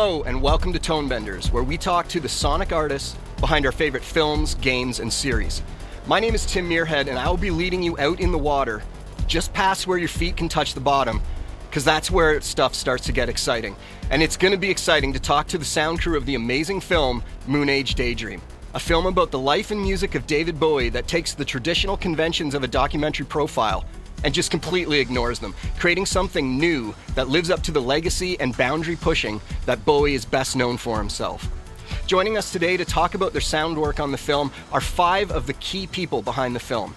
Hello, and welcome to Tonebenders, where we talk to the sonic artists behind our favorite films, games, and series. My name is Tim Muirhead, and I will be leading you out in the water, just past where your feet can touch the bottom, because that's where stuff starts to get exciting. And it's going to be exciting to talk to the sound crew of the amazing film Moon Age Daydream, a film about the life and music of David Bowie that takes the traditional conventions of a documentary profile and just completely ignores them, creating something new that lives up to the legacy and boundary pushing that Bowie is best known for himself. Joining us today to talk about their sound work on the film are five of the key people behind the film.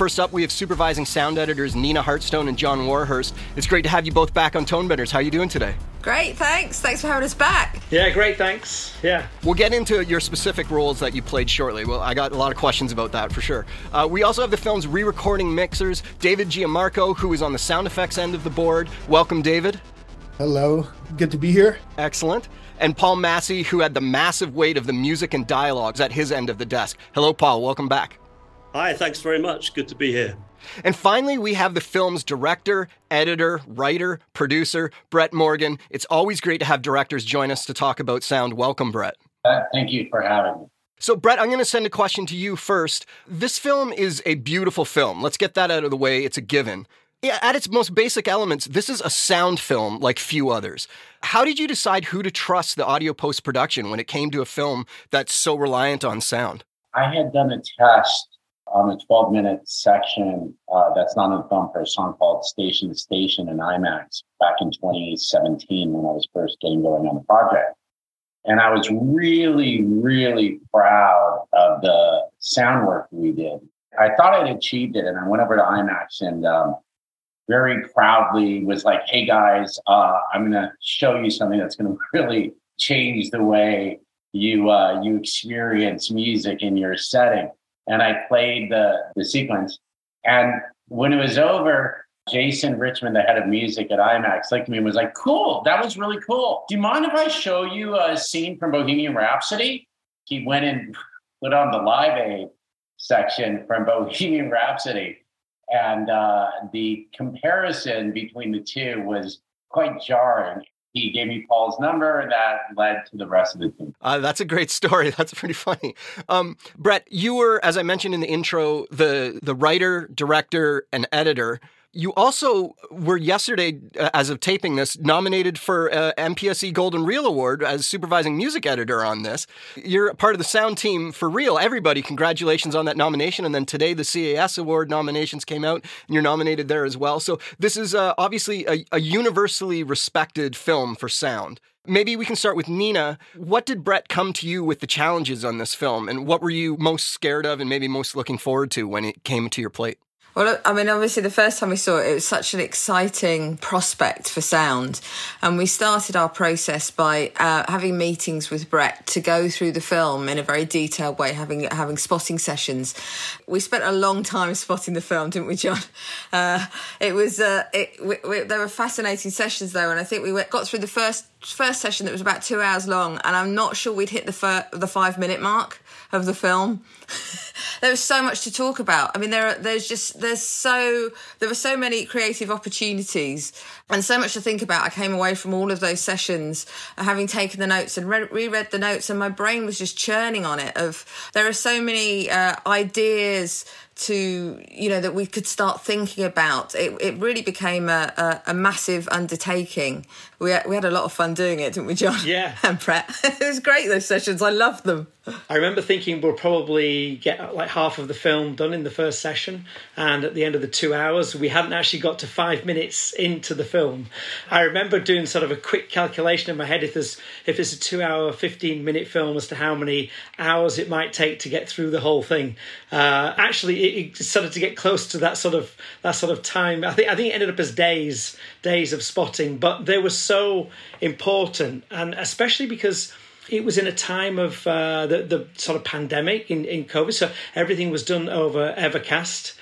First up, we have supervising sound editors Nina Hartstone and John Warhurst. It's great to have you both back on Tonebenders. How are you doing today? Great, thanks. Thanks for having us back. Yeah, great, thanks. Yeah. We'll get into your specific roles that you played shortly. Well, I got a lot of questions about that for sure. Uh, we also have the film's re recording mixers, David Giammarco, who is on the sound effects end of the board. Welcome, David. Hello, good to be here. Excellent. And Paul Massey, who had the massive weight of the music and dialogues at his end of the desk. Hello, Paul. Welcome back. Hi, thanks very much. Good to be here. And finally, we have the film's director, editor, writer, producer, Brett Morgen. It's always great to have directors join us to talk about sound. Welcome, Brett. Uh, thank you for having me. So, Brett, I'm going to send a question to you first. This film is a beautiful film. Let's get that out of the way. It's a given. At its most basic elements, this is a sound film like few others. How did you decide who to trust the audio post production when it came to a film that's so reliant on sound? I had done a test on a 12 minute section uh, that's not on film for a song called Station to Station in IMAX back in 2017 when I was first getting going on the project. And I was really, really proud of the sound work we did. I thought I'd achieved it, and I went over to IMAX and um, very proudly was like, "Hey guys, uh, I'm going to show you something that's going to really change the way you uh, you experience music in your setting." And I played the, the sequence. And when it was over, Jason Richmond, the head of music at IMAX, looked at me and was like, Cool, that was really cool. Do you mind if I show you a scene from Bohemian Rhapsody? He went and put on the Live Aid section from Bohemian Rhapsody. And uh, the comparison between the two was quite jarring he gave me Paul's number, that led to the rest of the team. Uh, that's a great story. That's pretty funny. Um, Brett, you were, as I mentioned in the intro, the the writer, director, and editor you also were yesterday, uh, as of taping this, nominated for uh, MPSE Golden Reel Award as supervising music editor on this. You're part of the sound team for Real. Everybody, congratulations on that nomination. And then today, the CAS Award nominations came out, and you're nominated there as well. So this is uh, obviously a, a universally respected film for sound. Maybe we can start with Nina. What did Brett come to you with the challenges on this film, and what were you most scared of and maybe most looking forward to when it came to your plate? Well, I mean, obviously, the first time we saw it, it was such an exciting prospect for sound. And we started our process by uh, having meetings with Brett to go through the film in a very detailed way, having having spotting sessions. We spent a long time spotting the film, didn't we, John? Uh, it was uh, it, we, we, there were fascinating sessions though, and I think we went, got through the first first session that was about two hours long, and I'm not sure we'd hit the fir- the five minute mark of the film. there was so much to talk about. I mean, there are, there's just there's so there were so many creative opportunities and so much to think about. I came away from all of those sessions uh, having taken the notes and re- reread the notes, and my brain was just churning on it. Of there are so many uh, ideas to you know that we could start thinking about. It, it really became a, a, a, massive undertaking. We had, we had a lot of fun doing it didn't we john? Yeah. And brett. It was great those sessions. I loved them. I remember thinking we'll probably get like half of the film done in the first session and at the end of the two hours we hadn't actually got to five minutes into the film. I remember doing sort of a quick calculation in my head if there's if it's a two hour 15 minute film as to how many hours it might take to get through the whole thing. Uh, actually it, it started to get close to that sort of that sort of time. I think I think it ended up as days days of spotting, but they were so important, and especially because it was in a time of uh, the the sort of pandemic in in COVID, so everything was done over Evercast.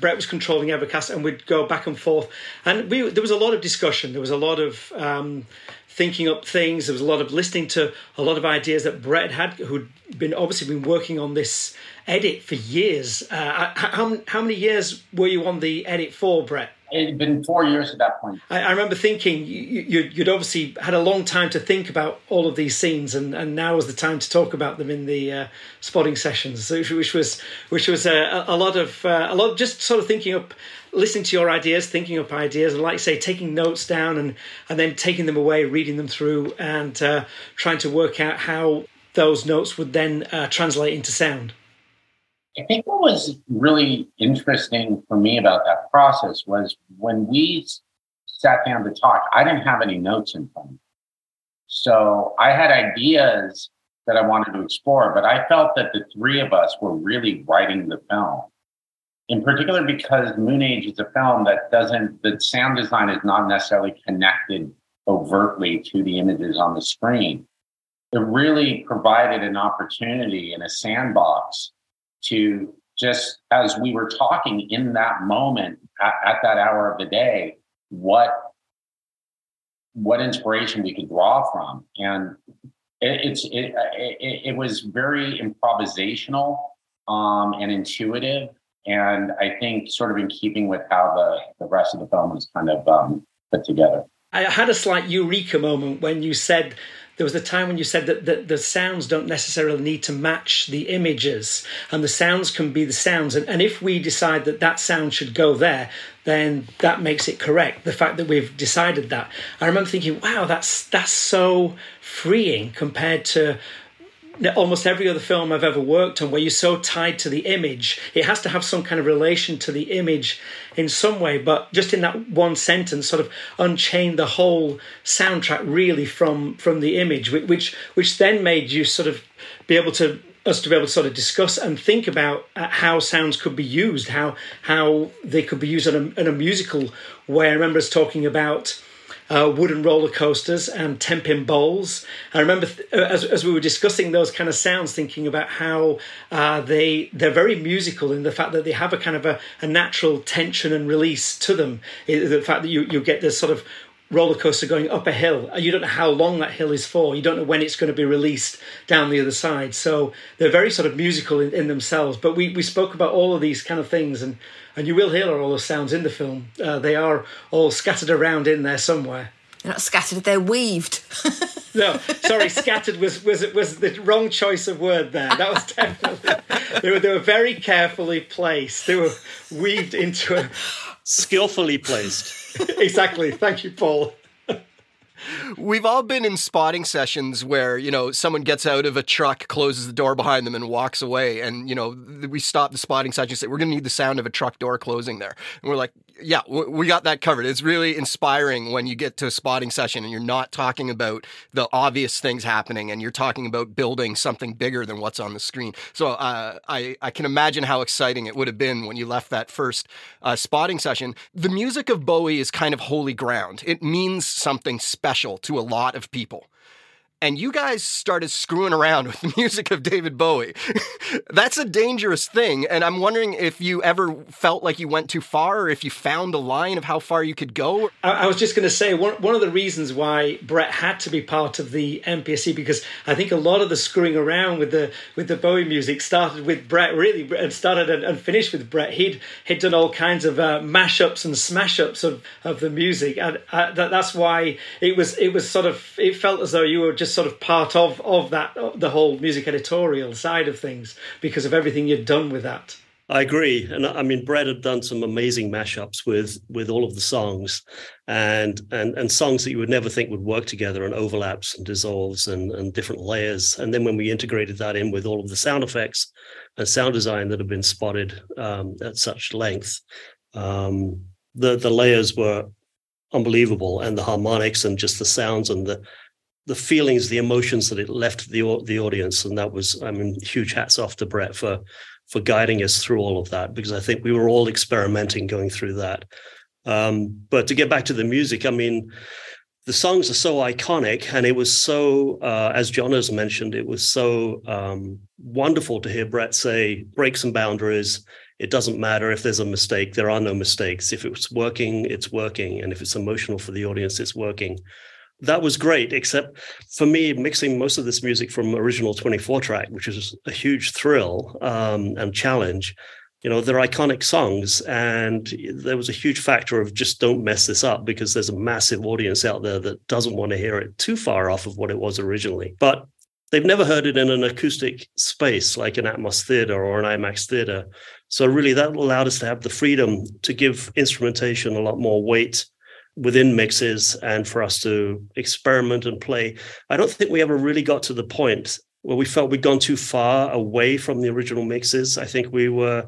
Brett was controlling Evercast, and we'd go back and forth. And we, there was a lot of discussion. There was a lot of um, thinking up things. There was a lot of listening to a lot of ideas that Brett had, who'd been obviously been working on this edit for years. Uh, how, how many years were you on the edit for, Brett? it had been four years at that point. I, I remember thinking you, would obviously had a long time to think about all of these scenes, and, and now was the time to talk about them in the uh, spotting sessions, which, which, was which was a, a lot of uh, a lot of just sort of thinking up, listening to your ideas, thinking up ideas, and like I say, taking notes down and and then taking them away, reading them through, and uh, trying to work out how those notes would then uh, translate into sound. I think what was really interesting for me about that process was when we sat down to talk, I didn't have any notes in front of me. So I had ideas that I wanted to explore, but I felt that the three of us were really writing the film. In particular, because Moon Age is a film that doesn't, the sound design is not necessarily connected overtly to the images on the screen. It really provided an opportunity in a sandbox to just as we were talking in that moment at, at that hour of the day, what what inspiration we could draw from, and it, it's it, it, it was very improvisational um, and intuitive, and I think sort of in keeping with how the the rest of the film was kind of um, put together. I had a slight eureka moment when you said there was a time when you said that the, the sounds don't necessarily need to match the images and the sounds can be the sounds and, and if we decide that that sound should go there then that makes it correct the fact that we've decided that i remember thinking wow that's that's so freeing compared to almost every other film I've ever worked on where you're so tied to the image. It has to have some kind of relation to the image in some way, but just in that one sentence, sort of unchain the whole soundtrack really from from the image, which which then made you sort of be able to us to be able to sort of discuss and think about uh, how sounds could be used, how how they could be used in a, in a musical way. I remember us talking about uh, wooden roller coasters and 10 pin bowls. I remember th- uh, as, as we were discussing those kind of sounds, thinking about how uh, they, they're very musical in the fact that they have a kind of a, a natural tension and release to them. The fact that you, you get this sort of roller coaster going up a hill. You don't know how long that hill is for. You don't know when it's going to be released down the other side. So they're very sort of musical in, in themselves. But we, we spoke about all of these kind of things, and, and you will hear all those sounds in the film. Uh, they are all scattered around in there somewhere. They're not scattered; they're weaved. no, sorry, scattered was was was the wrong choice of word there. That was definitely they were they were very carefully placed. They were weaved into a skillfully placed. exactly. Thank you, Paul. We've all been in spotting sessions where, you know, someone gets out of a truck, closes the door behind them, and walks away. And, you know, we stop the spotting session and say, we're going to need the sound of a truck door closing there. And we're like, yeah, we got that covered. It's really inspiring when you get to a spotting session and you're not talking about the obvious things happening and you're talking about building something bigger than what's on the screen. So uh, I, I can imagine how exciting it would have been when you left that first uh, spotting session. The music of Bowie is kind of holy ground, it means something special to a lot of people and you guys started screwing around with the music of David Bowie. That's a dangerous thing. And I'm wondering if you ever felt like you went too far or if you found a line of how far you could go. I, was just going to say one, one of the reasons why Brett had to be part of the MPSE because I think a lot of the screwing around with the with the Bowie music started with Brett really and started and, and finished with Brett. He'd he'd done all kinds of uh, mashups and smash ups of, of the music. And uh, that, that's why it was it was sort of it felt as though you were just just sort of part of of that the whole music editorial side of things because of everything you'd done with that. I agree, and I mean Brett had done some amazing mashups with with all of the songs, and and and songs that you would never think would work together, and overlaps and dissolves and and different layers. And then when we integrated that in with all of the sound effects and sound design that have been spotted um, at such length, um, the the layers were unbelievable, and the harmonics and just the sounds and the the feelings, the emotions that it left the the audience, and that was, I mean, huge hats off to Brett for for guiding us through all of that because I think we were all experimenting going through that. Um, but to get back to the music, I mean, the songs are so iconic, and it was so, uh, as John has mentioned, it was so um, wonderful to hear Brett say, "Break some boundaries." It doesn't matter if there's a mistake. There are no mistakes. If it's working, it's working, and if it's emotional for the audience, it's working that was great, except for me, mixing most of this music from original 24 track, which was a huge thrill um, and challenge. you know they're iconic songs and there was a huge factor of just don't mess this up because there's a massive audience out there that doesn't want to hear it too far off of what it was originally but they've never heard it in an acoustic space like an atmos theater or an imax theater so really that allowed us to have the freedom to give instrumentation a lot more weight within mixes and for us to experiment and play i don't think we ever really got to the point where we felt we'd gone too far away from the original mixes i think we were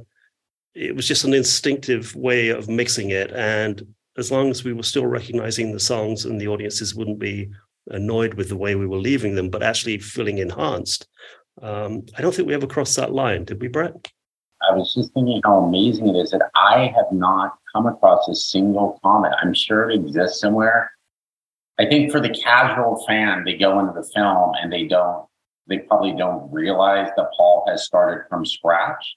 it was just an instinctive way of mixing it. And as long as we were still recognizing the songs and the audiences wouldn't be annoyed with the way we were leaving them, but actually feeling enhanced, um, I don't think we ever crossed that line, did we, Brett? I was just thinking how amazing it is that I have not come across a single comment. I'm sure it exists somewhere. I think for the casual fan, they go into the film and they don't, they probably don't realize that Paul has started from scratch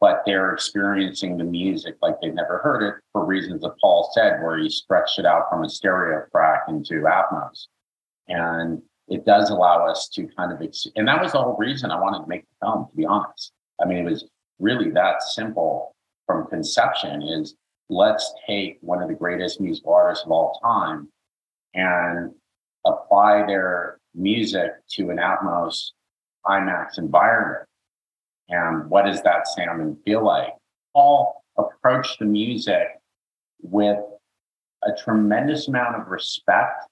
but they're experiencing the music like they've never heard it for reasons that Paul said, where he stretched it out from a stereo track into Atmos. And it does allow us to kind of, ex- and that was the whole reason I wanted to make the film, to be honest. I mean, it was really that simple from conception is let's take one of the greatest musical artists of all time and apply their music to an Atmos IMAX environment and what does that sound and feel like? All approached the music with a tremendous amount of respect,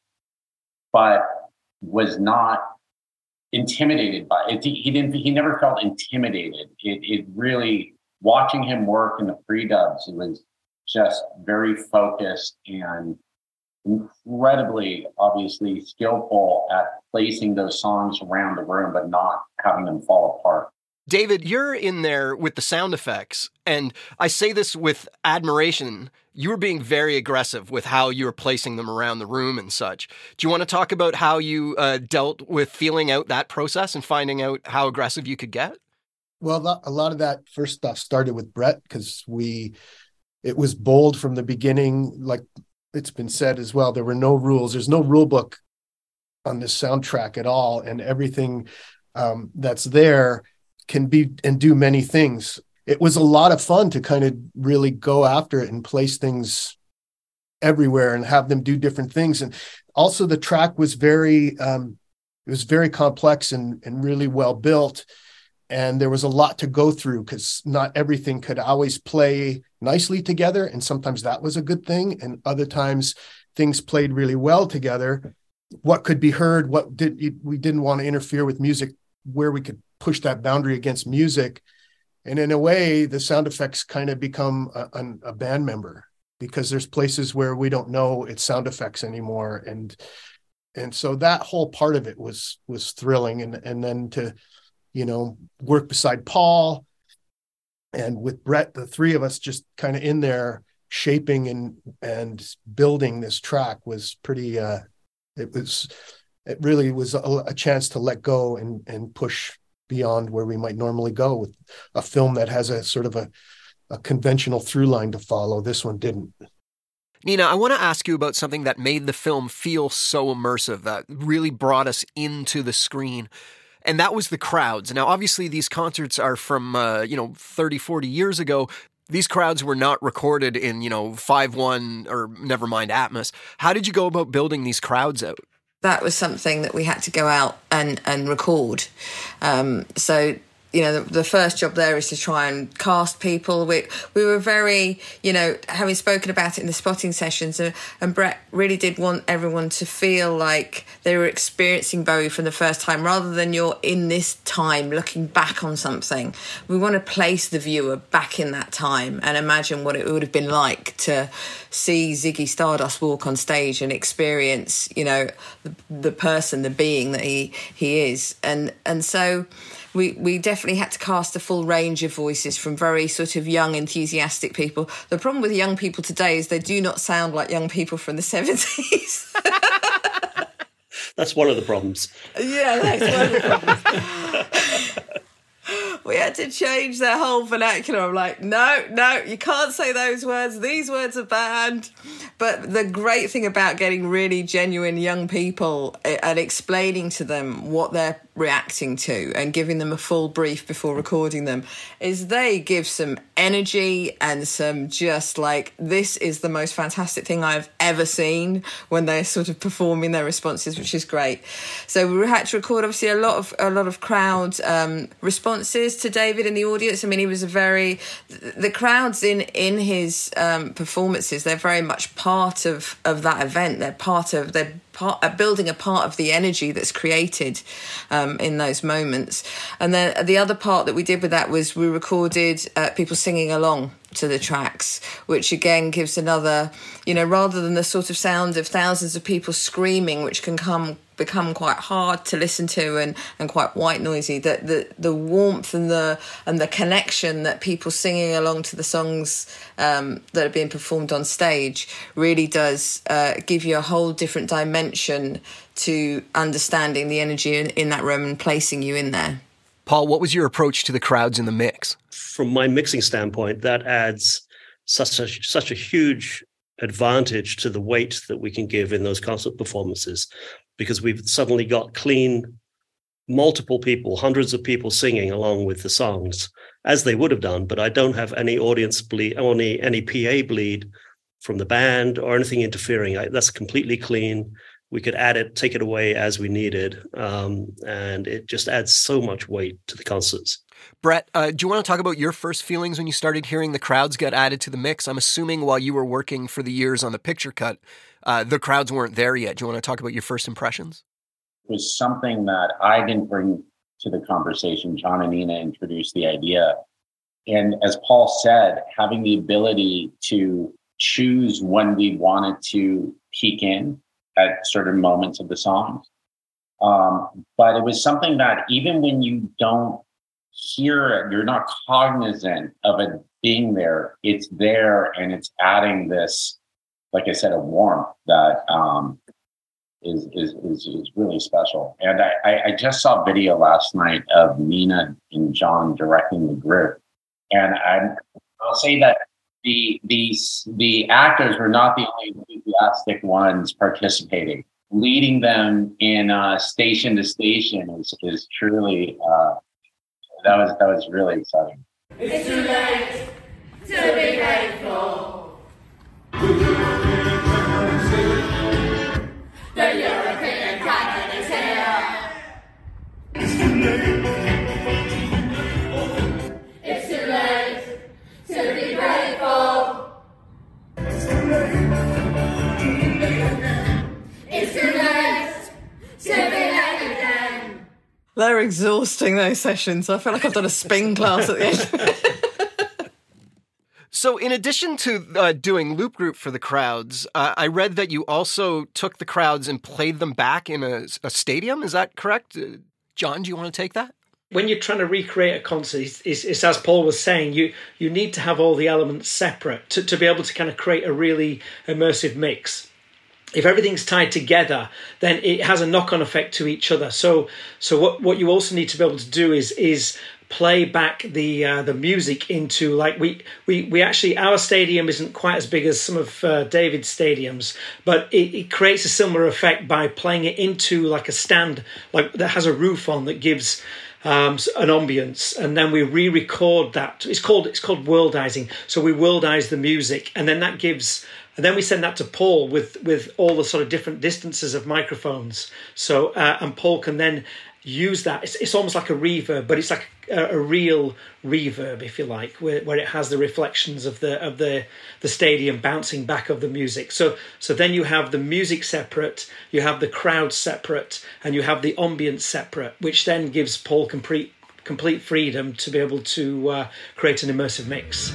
but was not intimidated by it. He didn't. He never felt intimidated. It, it really watching him work in the pre-dubs. It was just very focused and incredibly, obviously skillful at placing those songs around the room, but not having them fall apart. David, you're in there with the sound effects, and I say this with admiration. You were being very aggressive with how you were placing them around the room and such. Do you want to talk about how you uh, dealt with feeling out that process and finding out how aggressive you could get? Well, a lot of that first stuff started with Brett because we, it was bold from the beginning. Like it's been said as well, there were no rules. There's no rule book on this soundtrack at all, and everything um, that's there can be and do many things. It was a lot of fun to kind of really go after it and place things everywhere and have them do different things. And also the track was very um, it was very complex and and really well built. And there was a lot to go through because not everything could always play nicely together. And sometimes that was a good thing. And other times things played really well together. What could be heard, what did we didn't want to interfere with music where we could push that boundary against music. And in a way the sound effects kind of become a, a, band member because there's places where we don't know it's sound effects anymore. And and so that whole part of it was was thrilling. And and then to you know work beside paul and with brett the three of us just kind of in there shaping and and building this track was pretty uh it was it really was a, a chance to let go and and push beyond where we might normally go with a film that has a sort of a, a conventional through line to follow. This one didn't. Nina, I want to ask you about something that made the film feel so immersive, that really brought us into the screen. And that was the crowds. Now, obviously, these concerts are from, uh, you know, 30, 40 years ago. These crowds were not recorded in, you know, 5 1 or never mind Atmos. How did you go about building these crowds out? That was something that we had to go out and and record. Um, so you know, the, the, first job there is to try and cast people. We we were very, you know, having spoken about it in the spotting sessions, uh, and Brett really did want everyone to feel like they were experiencing Bowie from the first time, rather than you're in this time looking back on something. We want to place the viewer back in that time and imagine what it would have been like to see Ziggy Stardust walk on stage and experience, you know, the, the person, the being that he he is, and and so we, we definitely had to cast a full range of voices from very sort of young, enthusiastic people. The problem with young people today is they do not sound like young people from the 70s. that's one of the problems. Yeah, that's one of the problems. we had to change their whole vernacular. I'm like, no, no, you can't say those words. These words are banned. But the great thing about getting really genuine young people eh, and explaining to them what their reacting to and giving them a full brief before recording them is they give some energy and some just like this is the most fantastic thing I've ever seen when they're sort of performing their responses which is great. So we had to record obviously a lot of a lot of crowd um, responses to David in the audience. I mean he was a very the crowds in in his um, performances they're very much part of of that event. They're part of they're part uh, building a part of the energy that's created um, in those moments. And then the other part that we did with that was we recorded uh, people singing along to the tracks, which again gives another, you know, rather than the sort of sound of thousands of people screaming, which can come become quite hard to listen to and, and quite white noisy. That the the warmth and the and the connection that people singing along to the songs um, that are being performed on stage really does uh, give you a whole different dimension to understanding the energy in, in that room and placing you in there. Paul, what was your approach to the crowds in the mix? From my mixing standpoint, that adds such a, such a huge advantage to the weight that we can give in those concert performances because we've suddenly got clean multiple people hundreds of people singing along with the songs as they would have done but i don't have any audience bleed only any pa bleed from the band or anything interfering I, that's completely clean we could add it take it away as we needed um, and it just adds so much weight to the concerts Brett, uh, do you want to talk about your first feelings when you started hearing the crowds get added to the mix? I'm assuming while you were working for the years on the picture cut, uh, the crowds weren't there yet. Do you want to talk about your first impressions? It was something that I didn't bring to the conversation. John and Nina introduced the idea. And as Paul said, having the ability to choose when we wanted to peek in at certain moments of the songs. Um, but it was something that even when you don't hear it, you're not cognizant of it being there, it's there and it's adding this like I said, a warmth that um, is, is, is is really special. And I, I just saw video last night of Nina and John directing the group, and I, I'll say that the the the actors were not the only enthusiastic ones participating. Leading them in uh, station to station is is truly uh, that was that was really exciting. It's too late to be grateful. They're exhausting those sessions. I feel like I've done a spin class at the end. so, in addition to uh, doing loop group for the crowds, uh, I read that you also took the crowds and played them back in a, a stadium. Is that correct? Uh, John, do you want to take that? when you're trying to recreate a concert, it's, it's, it's, as Paul was saying, you you need to have all the elements separate to, to be able to kind of create a really immersive mix if everything's tied together, then it has a knock-on effect to each other. So, so what what you also need to be able to do is is play back the uh, the music into like we we we actually our stadium isn't quite as big as some of uh, David's stadiums, but it, it creates a similar effect by playing it into like a stand like that has a roof on that gives um, an ambience, and then we re-record that. It's called it's called worldizing. So we worldize the music, and then that gives and then we send that to Paul with with all the sort of different distances of microphones. So uh, and Paul can then use that. It's, it's almost like a reverb, but it's like a, a, real reverb, if you like, where, where it has the reflections of the of the the stadium bouncing back of the music. So so then you have the music separate, you have the crowd separate, and you have the ambience separate, which then gives Paul complete complete freedom to be able to uh, create an immersive mix.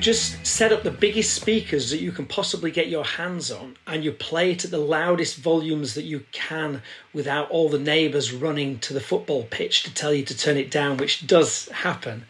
Just set up the biggest speakers that you can possibly get your hands on and you play it at the loudest volumes that you can without all the neighbours running to the football pitch to tell you to turn it down, which does happen.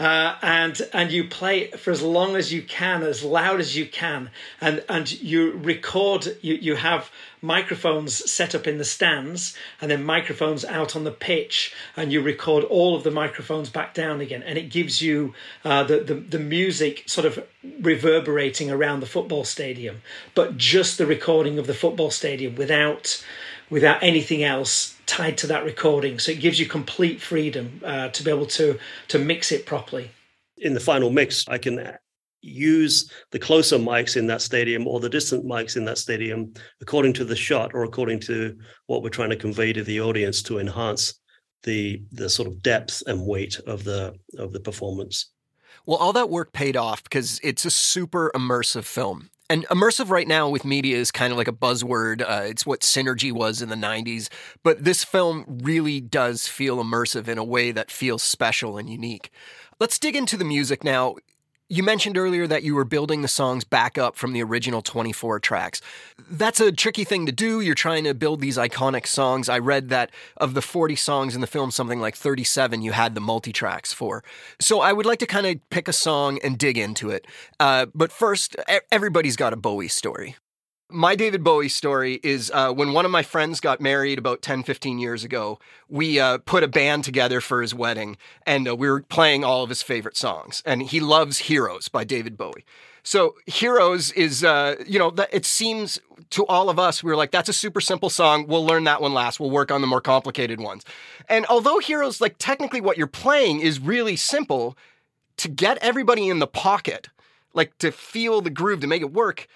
Uh, and and you play for as long as you can, as loud as you can, and and you record. You you have microphones set up in the stands, and then microphones out on the pitch, and you record all of the microphones back down again, and it gives you uh, the, the the music sort of reverberating around the football stadium, but just the recording of the football stadium without without anything else tied to that recording. So it gives you complete freedom uh, to be able to to mix it properly. In the final mix, I can use the closer mics in that stadium or the distant mics in that stadium according to the shot or according to what we're trying to convey to the audience to enhance the the sort of depth and weight of the of the performance. Well, all that work paid off because it's a super immersive film. And immersive right now with media is kind of like a buzzword. Uh, it's what synergy was in the 90s. But this film really does feel immersive in a way that feels special and unique. Let's dig into the music now. You mentioned earlier that you were building the songs back up from the original 24 tracks. That's a tricky thing to do. You're trying to build these iconic songs. I read that of the 40 songs in the film, something like 37 you had the multi tracks for. So I would like to kind of pick a song and dig into it. Uh, but first, everybody's got a Bowie story. My David Bowie story is uh, when one of my friends got married about 10, 15 years ago, we uh, put a band together for his wedding and uh, we were playing all of his favorite songs. And he loves Heroes by David Bowie. So Heroes is, uh, you know, it seems to all of us, we are like, that's a super simple song. We'll learn that one last. We'll work on the more complicated ones. And although Heroes, like technically what you're playing is really simple, to get everybody in the pocket, like to feel the groove, to make it work,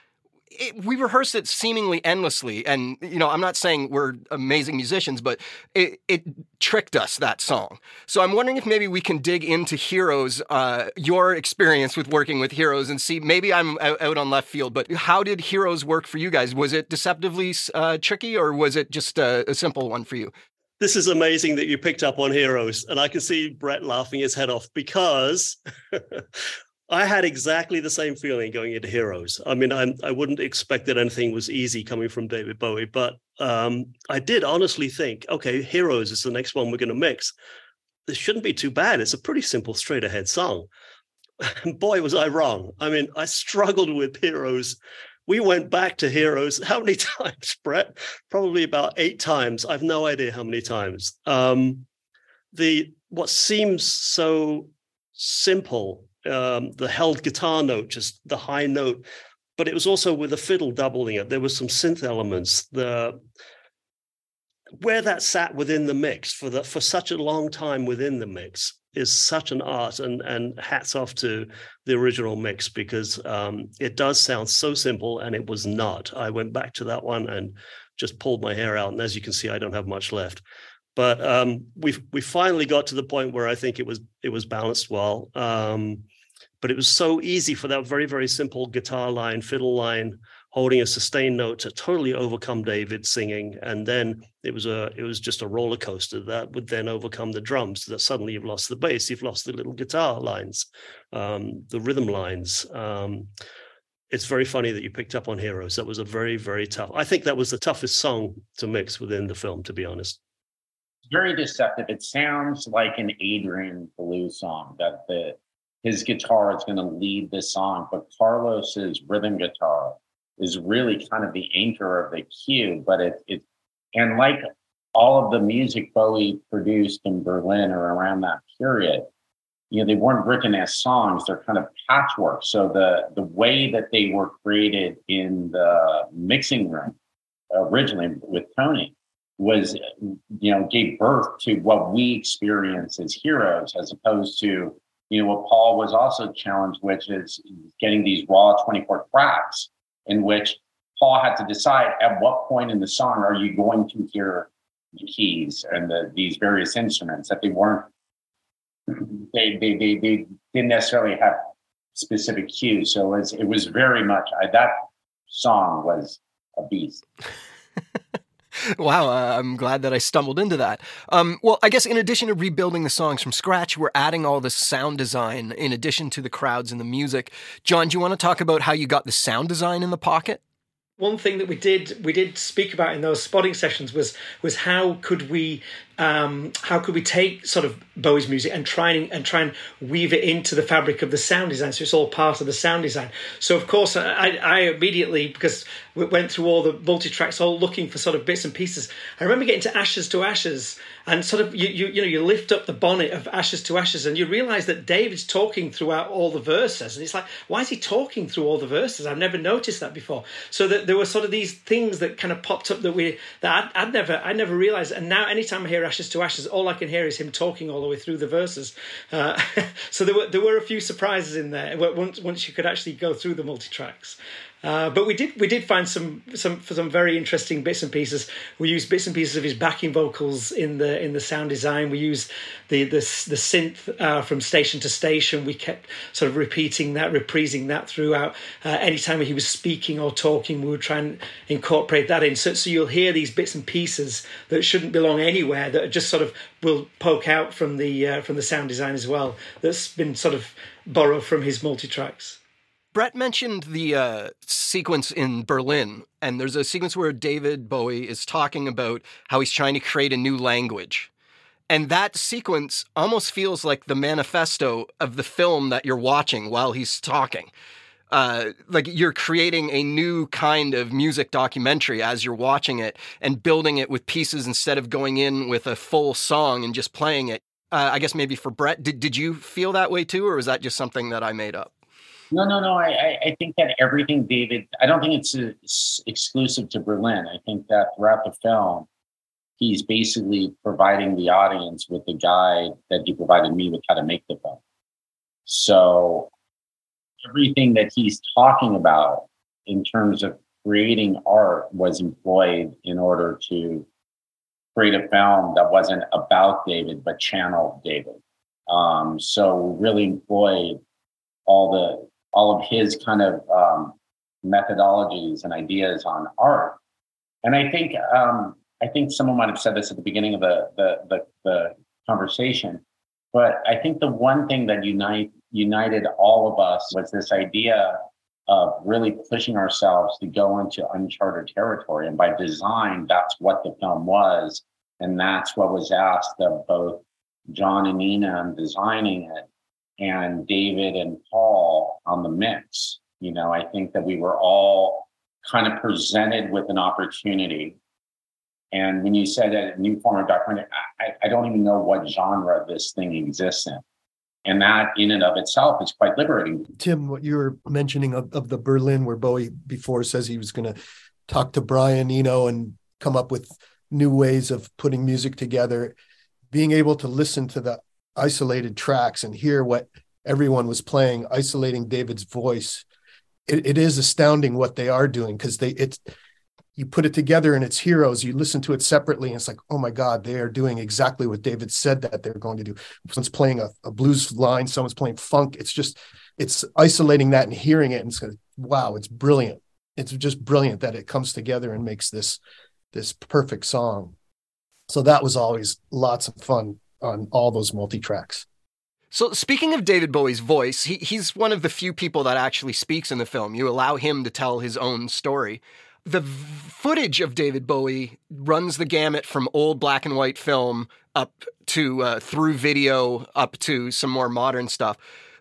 it, we rehearsed it seemingly endlessly, and you know, I'm not saying we're amazing musicians, but it, it tricked us that song. So I'm wondering if maybe we can dig into Heroes, uh, your experience with working with Heroes, and see maybe I'm out on left field, but how did Heroes work for you guys? Was it deceptively uh, tricky, or was it just a, a simple one for you? This is amazing that you picked up on Heroes, and I can see Brett laughing his head off because I had exactly the same feeling going into Heroes. I mean, I'm, I wouldn't expect that anything was easy coming from David Bowie, but um, I did honestly think, okay, Heroes is the next one we're going to mix. This shouldn't be too bad. It's a pretty simple, straight ahead song. Boy, was I wrong. I mean, I struggled with Heroes. We went back to Heroes. How many times, Brett? Probably about eight times. I've no idea how many times. Um, the what seems so simple um, the held guitar note, just the high note, but it was also with a fiddle doubling it. There was some synth elements. The where that sat within the mix for the for such a long time within the mix is such an art and and hats off to the original mix because um, it does sound so simple and it was not i went back to that one and just pulled my hair out and as you can see i don't have much left but um, we we finally got to the point where i think it was it was balanced well um, but it was so easy for that very very simple guitar line fiddle line holding a sustained note to totally overcome david singing. And then it was a it was just a roller coaster that would then overcome the drums that suddenly you've lost the bass you've lost the little guitar lines um, the rhythm lines. Um, it's very funny that you picked up on heroes. That was a very very tough i think that was the toughest song to mix within the film to be honest. Very deceptive. It sounds like an adrian Belew song that the his guitar is going to lead the song, but Carlos's rhythm guitar is really kind of the anchor of the cue. But it, it and like all of the music Bowie produced in Berlin or around that period, you know, they weren't written as songs; they're kind of patchwork. So the the way that they were created in the mixing room originally with Tony was, you know, gave birth to what we experience as heroes, as opposed to you know, what Paul was also challenged, which is getting these raw 24 tracks in which Paul had to decide at what point in the song are you going to hear the keys and the, these various instruments that they weren't, they, they, they, they didn't necessarily have specific cues. So it was, it was very much, I, that song was a beast. wow, uh, I'm glad that I stumbled into that. Um, well, I guess in addition to rebuilding the songs from scratch, we're adding all this sound design in addition to the crowds and the music. John, do you want to talk about how you got the sound design in the pocket? one thing that we did we did speak about in those spotting sessions was was how could we um, how could we take sort of Bowie's music and try and, and try and weave it into the fabric of the sound design? So it's all part of the sound design. So of course, I, I immediately because we went through all the multi tracks, all looking for sort of bits and pieces. I remember getting to Ashes to Ashes, and sort of you, you you know you lift up the bonnet of Ashes to Ashes, and you realise that David's talking throughout all the verses, and it's like why is he talking through all the verses? I've never noticed that before. So that there were sort of these things that kind of popped up that we that I'd, I'd never I never realised, and now anytime I hear Ashes to Ashes, all I can hear is him talking all the way through the verses. Uh, so there were there were a few surprises in there once once you could actually go through the multi tracks. Uh, but we did we did find some some for some very interesting bits and pieces. We used bits and pieces of his backing vocals in the in the sound design. We used the the, the synth uh, from station to station. We kept sort of repeating that, reprising that throughout. Uh, anytime he was speaking or talking, we would try and incorporate that in. So, so you'll hear these bits and pieces that shouldn't belong anywhere that just sort of will poke out from the uh, from the sound design as well. That's been sort of borrowed from his multi tracks. Brett mentioned the uh, sequence in Berlin, and there's a sequence where David Bowie is talking about how he's trying to create a new language. And that sequence almost feels like the manifesto of the film that you're watching while he's talking. Uh, like you're creating a new kind of music documentary as you're watching it and building it with pieces instead of going in with a full song and just playing it. Uh, I guess maybe for Brett, did, did you feel that way too, or was that just something that I made up? No, no, no. I, I think that everything David, I don't think it's, a, it's exclusive to Berlin. I think that throughout the film, he's basically providing the audience with the guide that he provided me with how to make the film. So everything that he's talking about in terms of creating art was employed in order to create a film that wasn't about David but channeled David. Um, so really employed all the all of his kind of um, methodologies and ideas on art. And I think um, I think someone might have said this at the beginning of the, the the, the conversation, but I think the one thing that unite united all of us was this idea of really pushing ourselves to go into uncharted territory. And by design, that's what the film was. And that's what was asked of both John and Nina in designing it and David and Paul on the mix. You know, I think that we were all kind of presented with an opportunity. And when you said that new form of documentary, I, I don't even know what genre this thing exists in. And that in and of itself is quite liberating. Tim, what you were mentioning of, of the Berlin, where Bowie before says he was going to talk to Brian Eno and come up with new ways of putting music together, being able to listen to the isolated tracks and hear what everyone was playing, isolating David's voice. It, it is astounding what they are doing because they it's you put it together and it's heroes. You listen to it separately, and it's like, oh my God, they are doing exactly what David said that they're going to do. Someone's playing a, a blues line, someone's playing funk. It's just it's isolating that and hearing it, and it's like, wow, it's brilliant. It's just brilliant that it comes together and makes this this perfect song. So that was always lots of fun on all those multi tracks. So speaking of David Bowie's voice, he, he's one of the few people that actually speaks in the film. You allow him to tell his own story. The footage of David Bowie runs the gamut from old black and white film up to uh, through video up to some more modern stuff.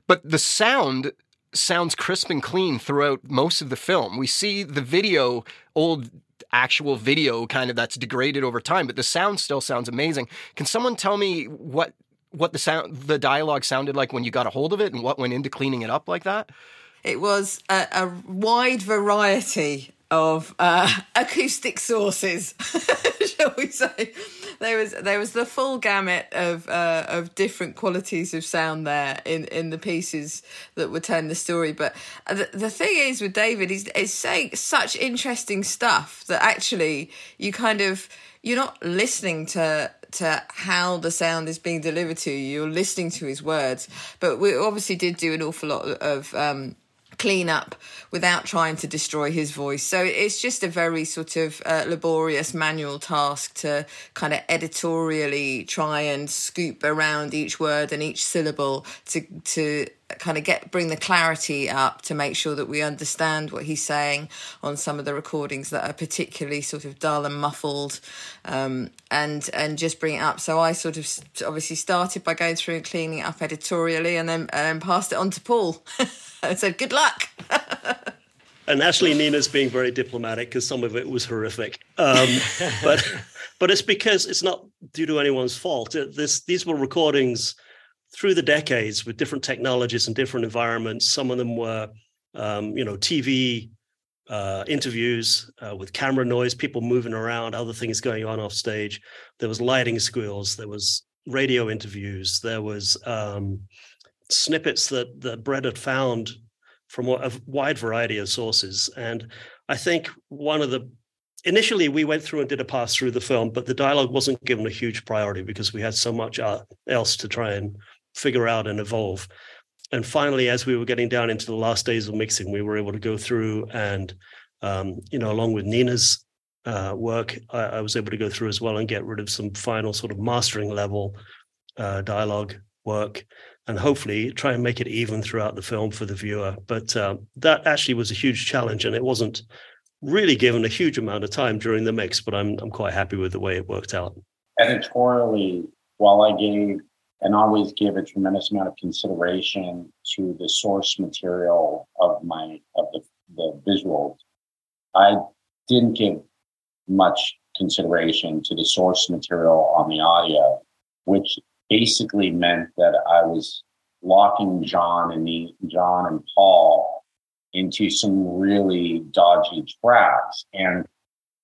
But the sound sounds crisp and clean throughout most of the film. We see the video, old actual video kind of that's degraded over time, but the sound still sounds amazing. Can someone tell me what what the sound the dialogue sounded like when you got a hold of it and what went into cleaning it up like that? It was a, a wide variety of uh, acoustic sources, shall we say? There was there was the full gamut of uh, of different qualities of sound there in, in the pieces that were telling the story. But the, the thing is with David, he's, he's saying such interesting stuff that actually you kind of you're not listening to to how the sound is being delivered to you. You're listening to his words. But we obviously did do an awful lot of um, clean up without trying to destroy his voice. So it's just a very sort of uh, laborious manual task to kind of editorially try and scoop around each word and each syllable to to kind of get bring the clarity up to make sure that we understand what he's saying on some of the recordings that are particularly sort of dull and muffled um, and and just bring it up so i sort of obviously started by going through and cleaning it up editorially and then and then passed it on to paul and said good luck and Ashley Nina's being very diplomatic because some of it was horrific. Um, but but it's because it's not due to anyone's fault. This these were recordings through the decades with different technologies and different environments. Some of them were, um, you know, TV uh, interviews uh, with camera noise, people moving around, other things going on off stage. There was lighting squeals. There was radio interviews. There was um, snippets that that Brett had found from a wide variety of sources. And I think one of the initially we went through and did a pass through the film, but the dialogue wasn't given a huge priority because we had so much uh, else to try and figure out and evolve. And finally, as we were getting down into the last days of mixing, we were able to go through and, um, you know, along with Nina's uh, work, I, I, was able to go through as well and get rid of some final sort of mastering level uh, dialogue work and hopefully try and make it even throughout the film for the viewer. But uh, that actually was a huge challenge, and it wasn't really given a huge amount of time during the mix. But I'm I'm quite happy with the way it worked out. Editorially, while I gave and always give a tremendous amount of consideration to the source material of my of the, the visuals, I didn't give much consideration to the source material on the audio, which basically meant that I was locking John and me, John and Paul into some really dodgy tracks. And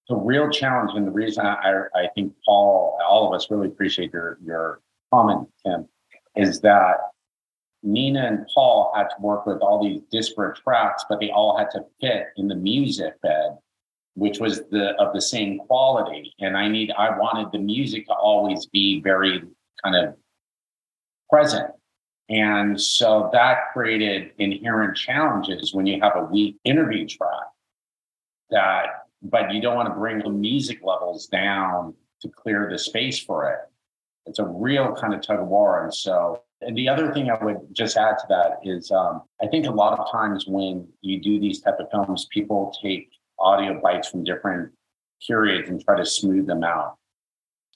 the real challenge and the reason I, I think Paul, all of us really appreciate your, your comment, Tim, is that Nina and Paul had to work with all these disparate tracks, but they all had to fit in the music bed, which was the of the same quality. And I need I wanted the music to always be very kind of present. And so that created inherent challenges when you have a weak interview track that, but you don't want to bring the music levels down to clear the space for it. It's a real kind of tug of war. And so, and the other thing I would just add to that is um, I think a lot of times when you do these type of films, people take audio bites from different periods and try to smooth them out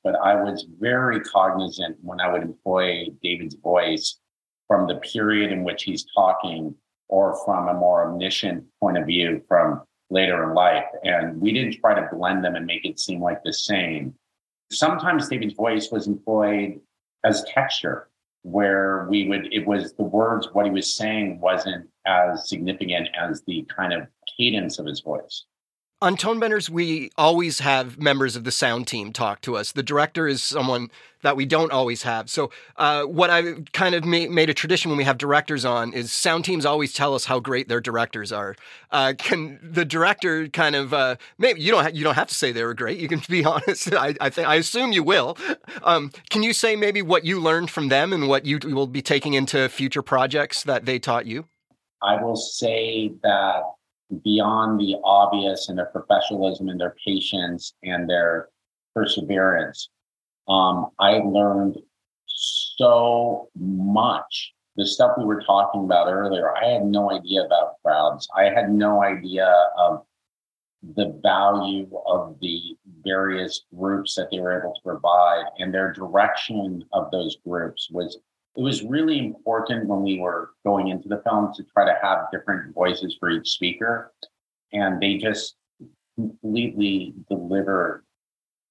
but I was very cognizant when I would employ David's voice from the period in which he's talking or from a more omniscient point of view from later in life. And we didn't try to blend them and make it seem like the same. Sometimes David's voice was employed as texture, where we would, it was the words, what he was saying wasn't as significant as the kind of cadence of his voice on Tonebenders, we always have members of the sound team talk to us. The director is someone that we don't always have. So, uh, what I kind of ma- made a tradition when we have directors on is sound teams always tell us how great their directors are. Uh, can the director kind of uh, maybe you don't ha- you don't have to say they were great. You can be honest. I, I think I assume you will. Um, can you say maybe what you learned from them and what you will be taking into future projects that they taught you? I will say that beyond the obvious and their professionalism and their patience and their perseverance. Um, I learned so much. The stuff we were talking about earlier, I had no idea about crowds. I had no idea of the value of the various groups that they were able to provide and their direction of those groups was it was really important when we were going into the film to try to have different voices for each speaker. And they just completely delivered.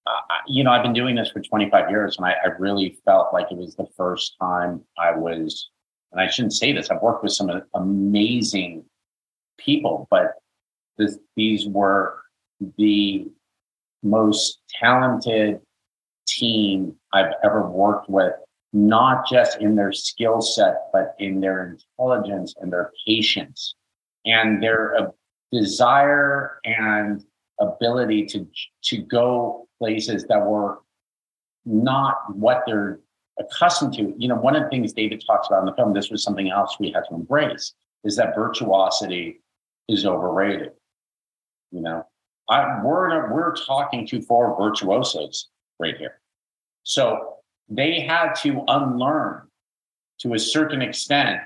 Uh, you know, I've been doing this for 25 years and I, I, really felt like it was the first time I was, and I shouldn't say this, I've worked with some amazing people, but this, these were the most talented team I've ever worked with not just in their skill set, but in their intelligence and their patience and their uh, desire and ability to, to go places that were not what they're accustomed to. You know, one of the things David talks about in the film, this was something else we had to embrace, is that virtuosity is overrated. You know, I, we're we're talking to four virtuosos right here, so they had to unlearn to a certain extent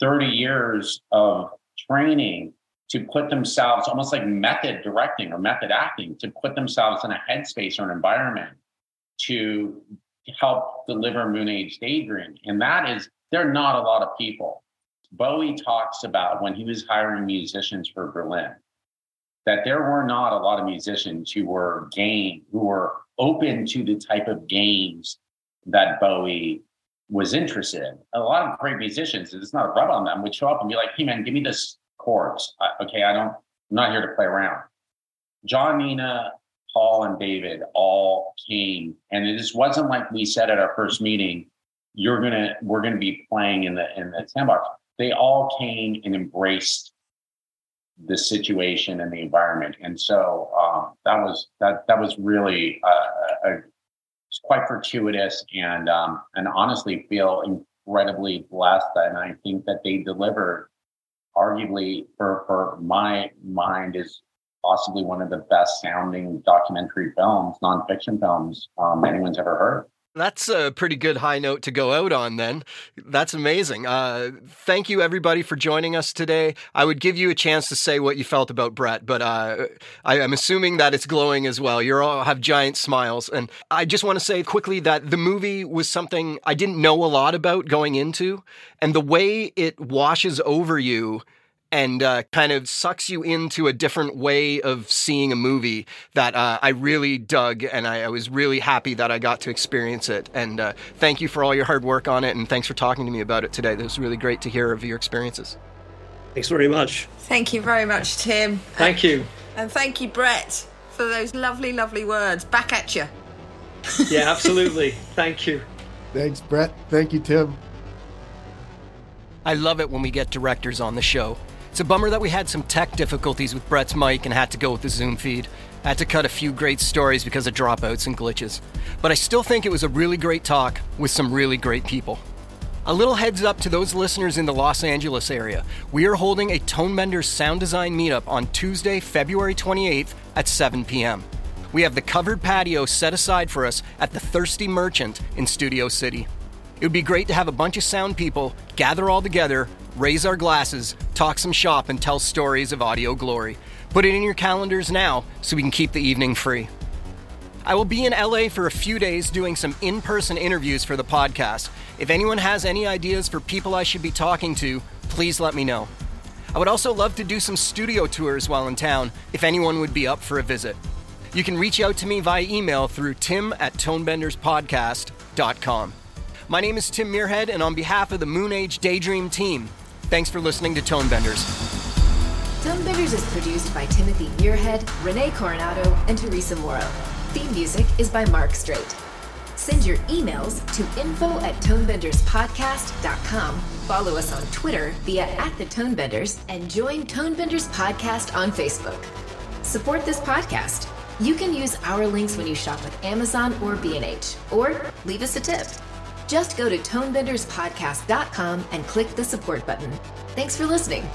30 years of training to put themselves almost like method directing or method acting to put themselves in a headspace or an environment to help deliver moon age daydream. And that is there are not a lot of people. Bowie talks about when he was hiring musicians for berlin that there were not a lot of musicians who were game who were open to the type of games that bowie was interested in a lot of great musicians it's not a rub on them would show up and be like hey man give me this chords. I, okay, I don't. I'm not here to play around. John, Nina, Paul, and David all came, and it just wasn't like we said at our first meeting. You're gonna, we're gonna be playing in the in the sandbox. They all came and embraced the situation and the environment, and so um, that was that that was really uh, a, a quite fortuitous, and um, and honestly feel incredibly blessed, and I think that they delivered arguably for for my mind is possibly one of the best sounding documentary films, nonfiction films um, anyone's ever heard. That's a pretty good high note to go out on, then. That's amazing. Uh, thank you, everybody, for joining us today. I would give you a chance to say what you felt about Brett, but uh, I, am assuming that it's glowing as well. You all have giant smiles. And I just want to say quickly that the movie was something I didn't know a lot about going into, and the way it washes over you and uh, kind of sucks you into a different way of seeing a movie that uh, I really dug, and I, I, was really happy that I got to experience it. And uh, thank you for all your hard work on it, and thanks for talking to me about it today. It was really great to hear of your experiences. Thanks very much. Thank you very much, Tim. Thank you. And thank you, Brett, for those lovely, lovely words. Back at you. yeah, absolutely. Thank you. Thanks, Brett. Thank you, Tim. I love it when we get directors on the show. It's a bummer that we had some tech difficulties with Brett's mic and had to go with the Zoom feed. I had to cut a few great stories because of dropouts and glitches. But I still think it was a really great talk with some really great people. A little heads up to those listeners in the Los Angeles area. We are holding a Tonebenders sound design meetup on Tuesday, February 28th at 7 p.m. We have the covered patio set aside for us at the Thirsty Merchant in Studio City. It would be great to have a bunch of sound people gather all together, raise our glasses, talk some shop, and tell stories of audio glory. Put it in your calendars now so we can keep the evening free. I will be in LA for a few days doing some in person interviews for the podcast. If anyone has any ideas for people I should be talking to, please let me know. I would also love to do some studio tours while in town if anyone would be up for a visit. You can reach out to me via email through tim at tonebenderspodcast.com. My name is Tim Muirhead, and on behalf of the Moon Age Daydream team, thanks for listening to Tonebenders. Tonebenders is produced by Timothy Muirhead, Renee Coronado, and Teresa Morrow. Theme music is by Mark Straight. Send your emails to info at tonebenderspodcast.com. Follow us on Twitter via at the Tonebenders and join Tonebenders Podcast on Facebook. Support this podcast. You can use our links when you shop with Amazon or B&H, or leave us a tip. Just go to tonebenderspodcast.com and click the support button. Thanks for listening.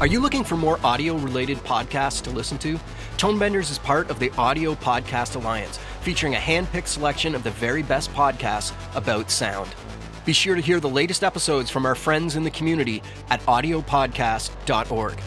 Are you looking for more audio related podcasts to listen to? Tonebenders is part of the Audio Podcast Alliance, featuring a hand picked selection of the very best podcasts about sound. Be sure to hear the latest episodes from our friends in the community at audiopodcast.org.